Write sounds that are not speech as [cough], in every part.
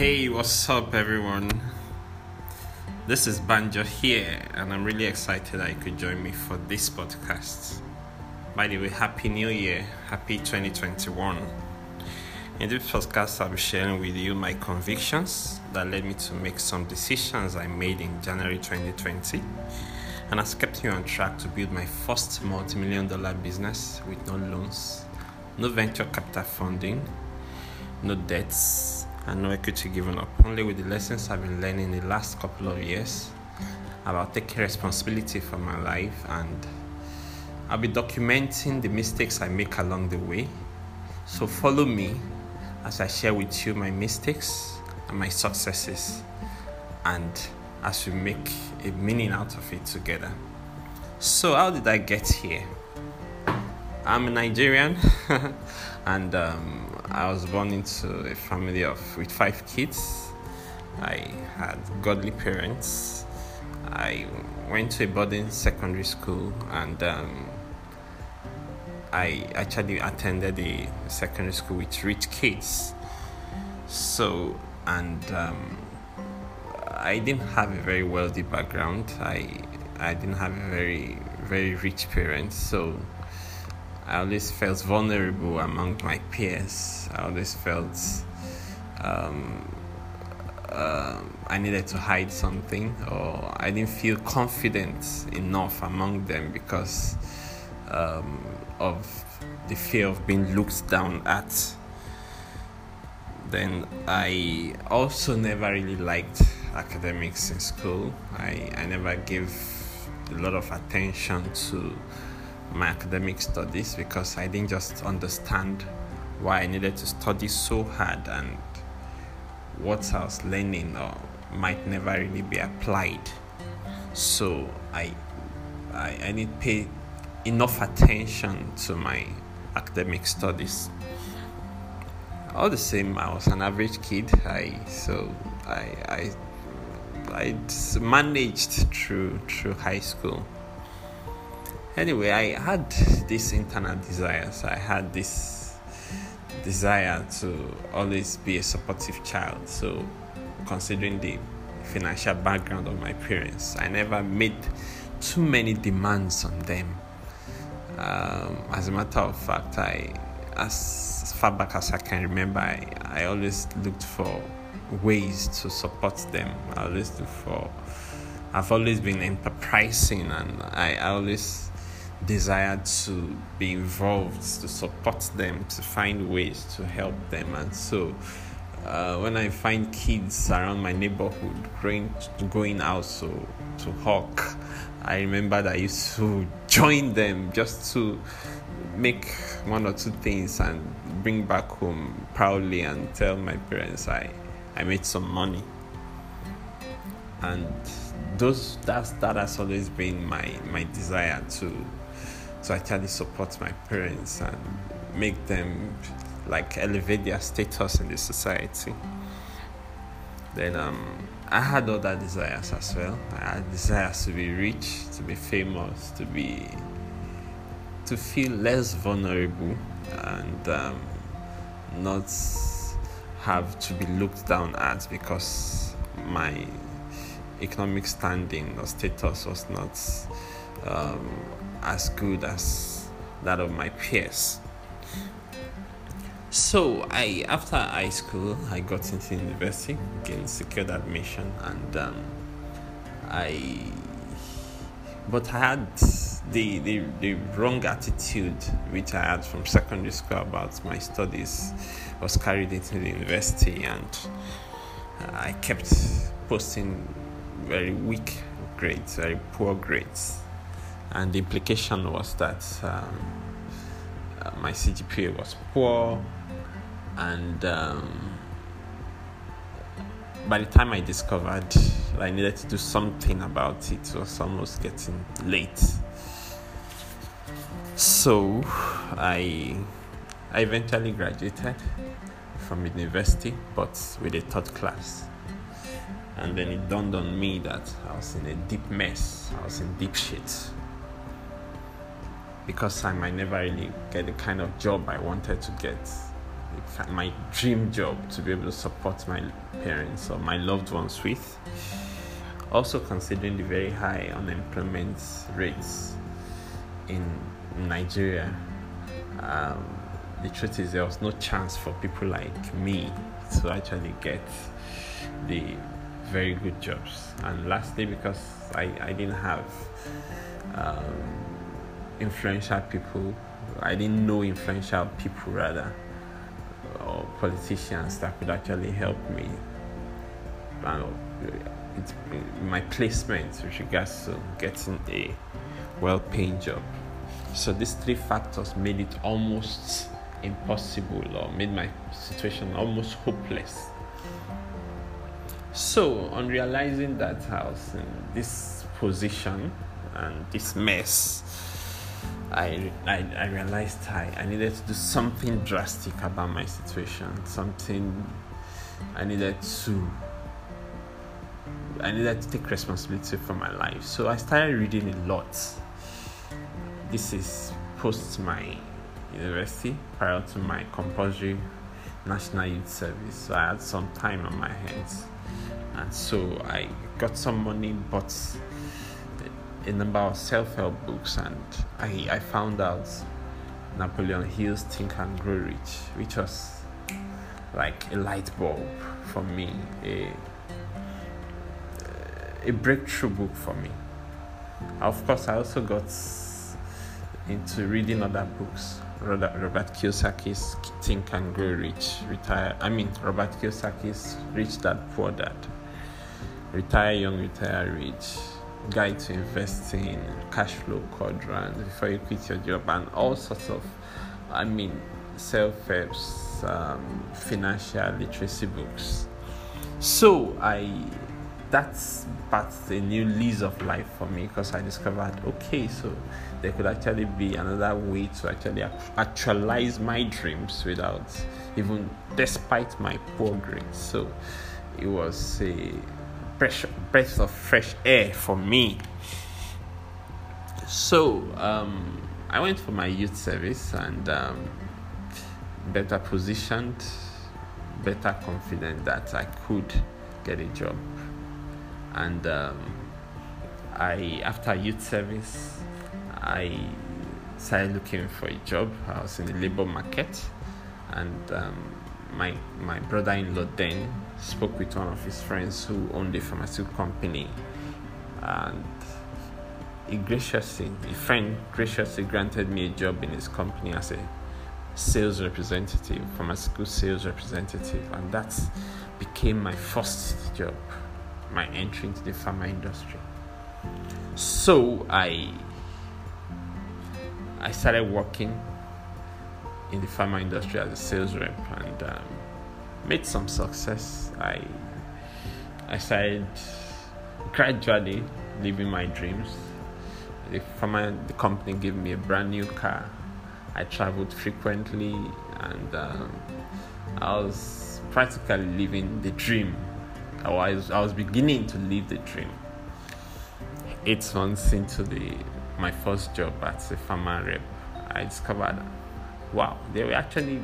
Hey, what's up, everyone? This is Banjo here, and I'm really excited that you could join me for this podcast. By the way, Happy New Year, Happy 2021. In this podcast, I'll be sharing with you my convictions that led me to make some decisions I made in January 2020 and has kept me on track to build my first multi million dollar business with no loans, no venture capital funding, no debts and no equity given up, only with the lessons I've been learning in the last couple of years about taking responsibility for my life and I'll be documenting the mistakes I make along the way. So follow me as I share with you my mistakes and my successes and as we make a meaning out of it together. So, how did I get here? I'm a Nigerian [laughs] and um, I was born into a family of with five kids. I had godly parents. I went to a boarding secondary school and um, I actually attended a secondary school with rich kids. So, and um, I didn't have a very wealthy background. I I didn't have a very very rich parents. So I always felt vulnerable among my peers. I always felt um, uh, I needed to hide something, or I didn't feel confident enough among them because um, of the fear of being looked down at. Then I also never really liked academics in school. I, I never gave a lot of attention to my academic studies because I didn't just understand why I needed to study so hard and what I was learning might never really be applied. So I I, I need pay enough attention to my academic studies. All the same, I was an average kid. I so I I I managed through through high school anyway i had this internal desires i had this desire to always be a supportive child. So considering the financial background of my parents i never made too many demands on them. Um, as a matter of fact i as far back as i can remember i, I always looked for ways to support them. I always look for i've always been enterprising and i, I always desire to be involved, to support them, to find ways to help them. And so, uh, when I find kids around my neighborhood going, going out so, to hawk, I remember that I used to [laughs] join them just to make one or two things and bring back home proudly and tell my parents I, I made some money. And those that's that has always been my, my desire to to actually support my parents and make them like elevate their status in the society. Then um, I had other desires as well. I had desires to be rich, to be famous, to be to feel less vulnerable and um, not have to be looked down at because my economic standing or status was not um, as good as that of my peers. So I after high school I got into university, gained secured admission, and um, I but I had the, the the wrong attitude which I had from secondary school about my studies was carried into the university, and I kept posting very weak grades, very poor grades and the implication was that um, uh, my CGPA was poor, and um, by the time I discovered I needed to do something about it, it was almost getting late. So I I eventually graduated from university, but with a third class. And then it dawned on me that I was in a deep mess. I was in deep shit because I might never really get the kind of job I wanted to get. my dream job to be able to support my parents or my loved ones with. Also, considering the very high unemployment rates in Nigeria, um, the truth is there was no chance for people like me to actually get the very good jobs. And lastly, because I, I didn't have um, influential people, I didn't know influential people rather, or politicians that could actually help me. Uh, it's my placement with regards to getting a well paying job. So these three factors made it almost impossible or made my situation almost hopeless. So, on realizing that I was in this position and this mess, I, I, I realized I, I needed to do something drastic about my situation. Something I needed to I needed to take responsibility for my life. So I started reading a lot. This is post my university prior to my compulsory national youth service. So I had some time on my hands. And so I got some money, bought a number of self help books, and I, I found out Napoleon Hill's Think and Grow Rich, which was like a light bulb for me, a, a breakthrough book for me. Of course, I also got into reading other books Robert Kiyosaki's Think and Grow Rich, retire. I mean, Robert Kiyosaki's Rich Dad Poor Dad, Retire Young, Retire Rich, Guide to Investing, Cash Flow Quadrant, Before You Quit Your Job, and all sorts of, I mean, self-helps, um, financial literacy books. So I, that's but a new lease of life for me because I discovered okay, so there could actually be another way to actually actualize my dreams without even despite my poor grades so it was a breath of fresh air for me so um, i went for my youth service and um, better positioned better confident that i could get a job and um, i after youth service I started looking for a job. I was in the labor market, and um, my my brother-in-law then spoke with one of his friends who owned a pharmaceutical company, and he graciously, a friend graciously granted me a job in his company as a sales representative, pharmaceutical sales representative, and that became my first job, my entry into the pharma industry. So I I started working in the pharma industry as a sales rep and um, made some success. I I started gradually living my dreams. The pharma the company gave me a brand new car. I traveled frequently and um, I was practically living the dream. I was I was beginning to live the dream. Eight months into the my first job as a pharma rep, I discovered wow, there were actually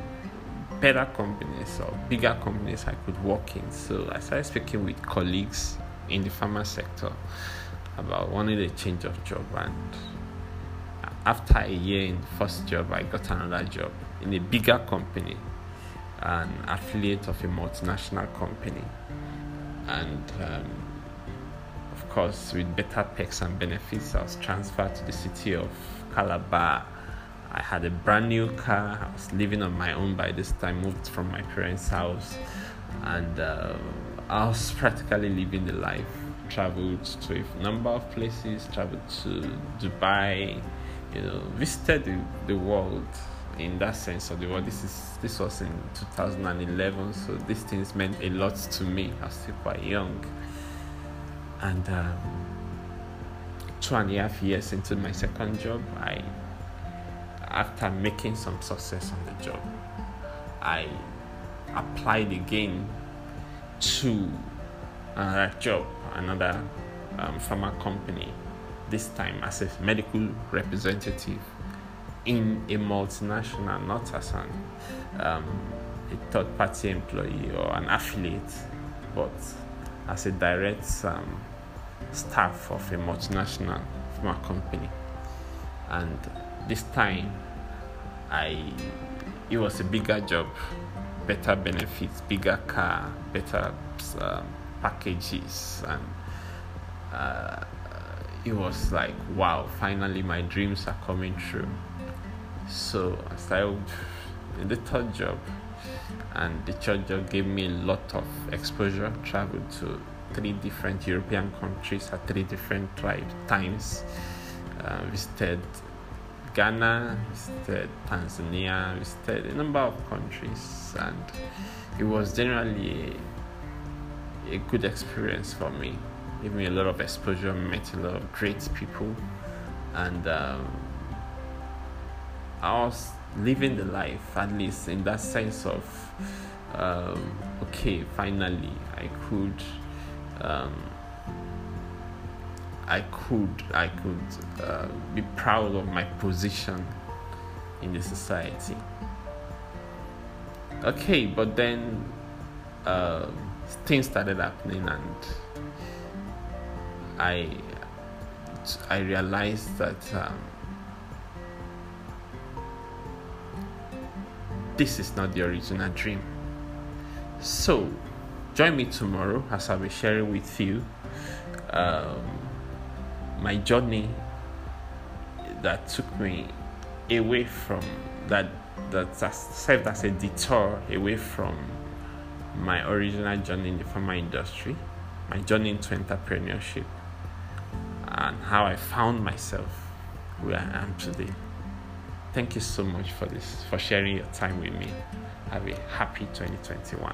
better companies or bigger companies I could work in. So I started speaking with colleagues in the pharma sector about wanting a change of job. And after a year in the first job, I got another job in a bigger company, an affiliate of a multinational company. And um, of course, with better perks and benefits, I was transferred to the city of Calabar. I had a brand new car. I was living on my own by this time, moved from my parents' house, and uh, I was practically living the life. Traveled to a number of places, traveled to Dubai, you know, visited the, the world in that sense of the word. This is this was in 2011, so these things meant a lot to me. I was still quite young and um, two and a half years into my second job i after making some success on the job i applied again to another job another um, pharma company this time as a medical representative in a multinational not as an um, a third party employee or an affiliate, but as a direct um, staff of a multinational pharma company. And this time, I it was a bigger job, better benefits, bigger car, better um, packages, and uh, it was like wow! Finally, my dreams are coming true. So I started in the third job, and the third job gave me a lot of exposure. Traveled to three different European countries at three different times. Uh, visited Ghana, visited Tanzania, visited a number of countries, and it was generally a, a good experience for me. Gave me a lot of exposure, met a lot of great people, and um, I was living the life, at least in that sense of, um, okay, finally, I could. Um, I could I could uh, be proud of my position in the society. Okay, but then uh, things started happening, and I I realized that um, this is not the original dream. So, join me tomorrow as I'll be sharing with you. Um, my journey that took me away from that that served as a detour away from my original journey in the pharma industry, my journey into entrepreneurship, and how I found myself where I am today. Thank you so much for this, for sharing your time with me. Have a happy 2021.